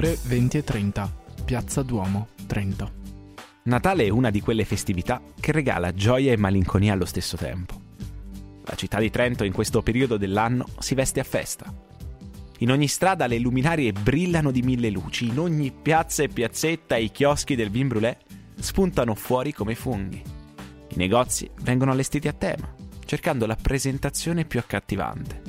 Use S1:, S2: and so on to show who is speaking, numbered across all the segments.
S1: ore 20 e 30, Piazza Duomo, Trento.
S2: Natale è una di quelle festività che regala gioia e malinconia allo stesso tempo. La città di Trento in questo periodo dell'anno si veste a festa. In ogni strada le luminarie brillano di mille luci, in ogni piazza e piazzetta i chioschi del vin brûlé spuntano fuori come funghi. I negozi vengono allestiti a tema, cercando la presentazione più accattivante.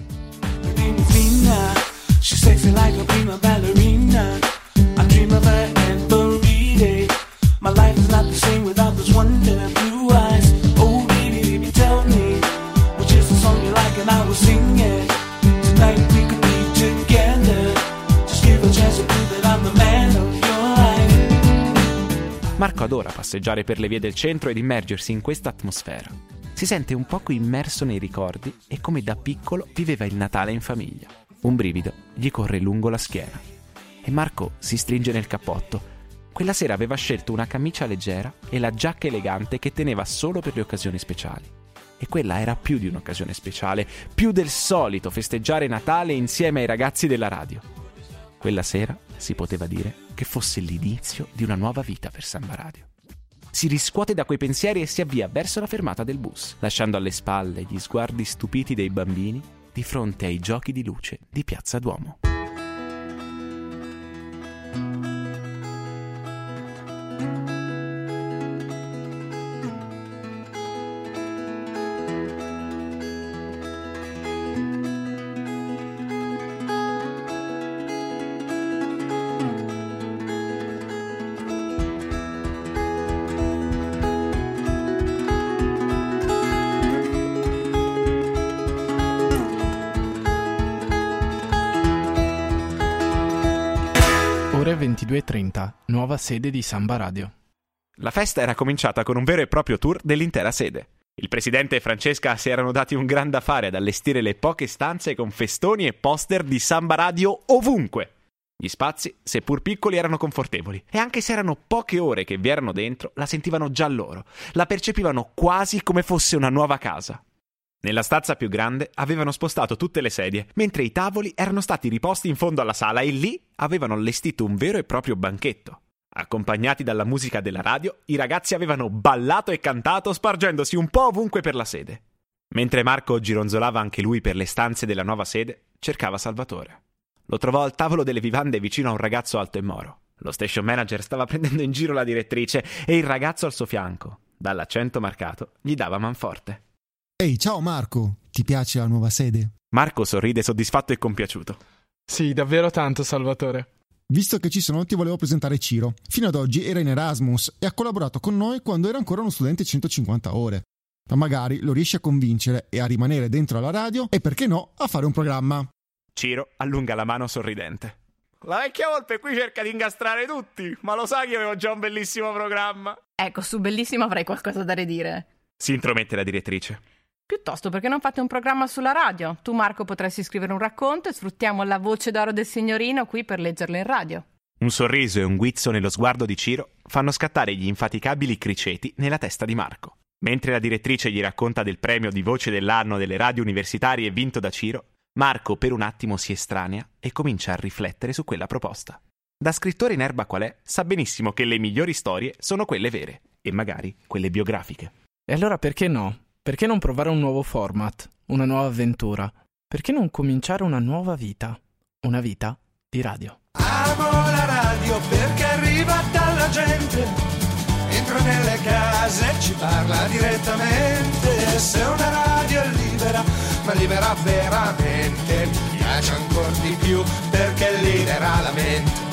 S2: Marco adora passeggiare per le vie del centro ed immergersi in questa atmosfera. Si sente un poco immerso nei ricordi e come da piccolo viveva il Natale in famiglia. Un brivido gli corre lungo la schiena. E Marco si stringe nel cappotto. Quella sera aveva scelto una camicia leggera e la giacca elegante che teneva solo per le occasioni speciali. E quella era più di un'occasione speciale, più del solito festeggiare Natale insieme ai ragazzi della radio. Quella sera si poteva dire che fosse l'inizio di una nuova vita per Samba Radio. Si riscuote da quei pensieri e si avvia verso la fermata del bus, lasciando alle spalle gli sguardi stupiti dei bambini di fronte ai giochi di luce di Piazza Duomo.
S1: Ore 22.30, nuova sede di Samba Radio.
S2: La festa era cominciata con un vero e proprio tour dell'intera sede. Il presidente e Francesca si erano dati un gran da fare ad allestire le poche stanze con festoni e poster di Samba Radio ovunque. Gli spazi, seppur piccoli, erano confortevoli e anche se erano poche ore che vi erano dentro, la sentivano già loro, la percepivano quasi come fosse una nuova casa. Nella stanza più grande avevano spostato tutte le sedie, mentre i tavoli erano stati riposti in fondo alla sala e lì avevano allestito un vero e proprio banchetto. Accompagnati dalla musica della radio, i ragazzi avevano ballato e cantato spargendosi un po' ovunque per la sede. Mentre Marco gironzolava anche lui per le stanze della nuova sede, cercava Salvatore. Lo trovò al tavolo delle vivande vicino a un ragazzo alto e moro. Lo station manager stava prendendo in giro la direttrice e il ragazzo al suo fianco, dall'accento marcato, gli dava manforte.
S3: Ehi, ciao Marco, ti piace la nuova sede?
S2: Marco sorride soddisfatto e compiaciuto.
S1: Sì, davvero tanto, Salvatore.
S3: Visto che ci sono, ti volevo presentare Ciro. Fino ad oggi era in Erasmus e ha collaborato con noi quando era ancora uno studente 150 ore. Ma magari lo riesci a convincere e a rimanere dentro alla radio e perché no, a fare un programma.
S2: Ciro allunga la mano sorridente. La vecchia volpe qui cerca di ingastrare tutti, ma lo sai che avevo già un bellissimo programma.
S4: Ecco, su bellissimo avrei qualcosa da ridire.
S2: Si intromette la direttrice.
S4: Piuttosto perché non fate un programma sulla radio? Tu Marco potresti scrivere un racconto e sfruttiamo la voce d'oro del signorino qui per leggerlo in radio.
S2: Un sorriso e un guizzo nello sguardo di Ciro fanno scattare gli infaticabili criceti nella testa di Marco. Mentre la direttrice gli racconta del premio di voce dell'anno delle radio universitarie vinto da Ciro, Marco per un attimo si estranea e comincia a riflettere su quella proposta. Da scrittore in erba qual è, sa benissimo che le migliori storie sono quelle vere e magari quelle biografiche.
S1: E allora perché no? Perché non provare un nuovo format, una nuova avventura? Perché non cominciare una nuova vita? Una vita di radio.
S5: Amo la radio perché arriva dalla gente, entra nelle case, ci parla direttamente. Se una radio è libera, ma libera veramente, mi piace ancora di più perché libera la mente.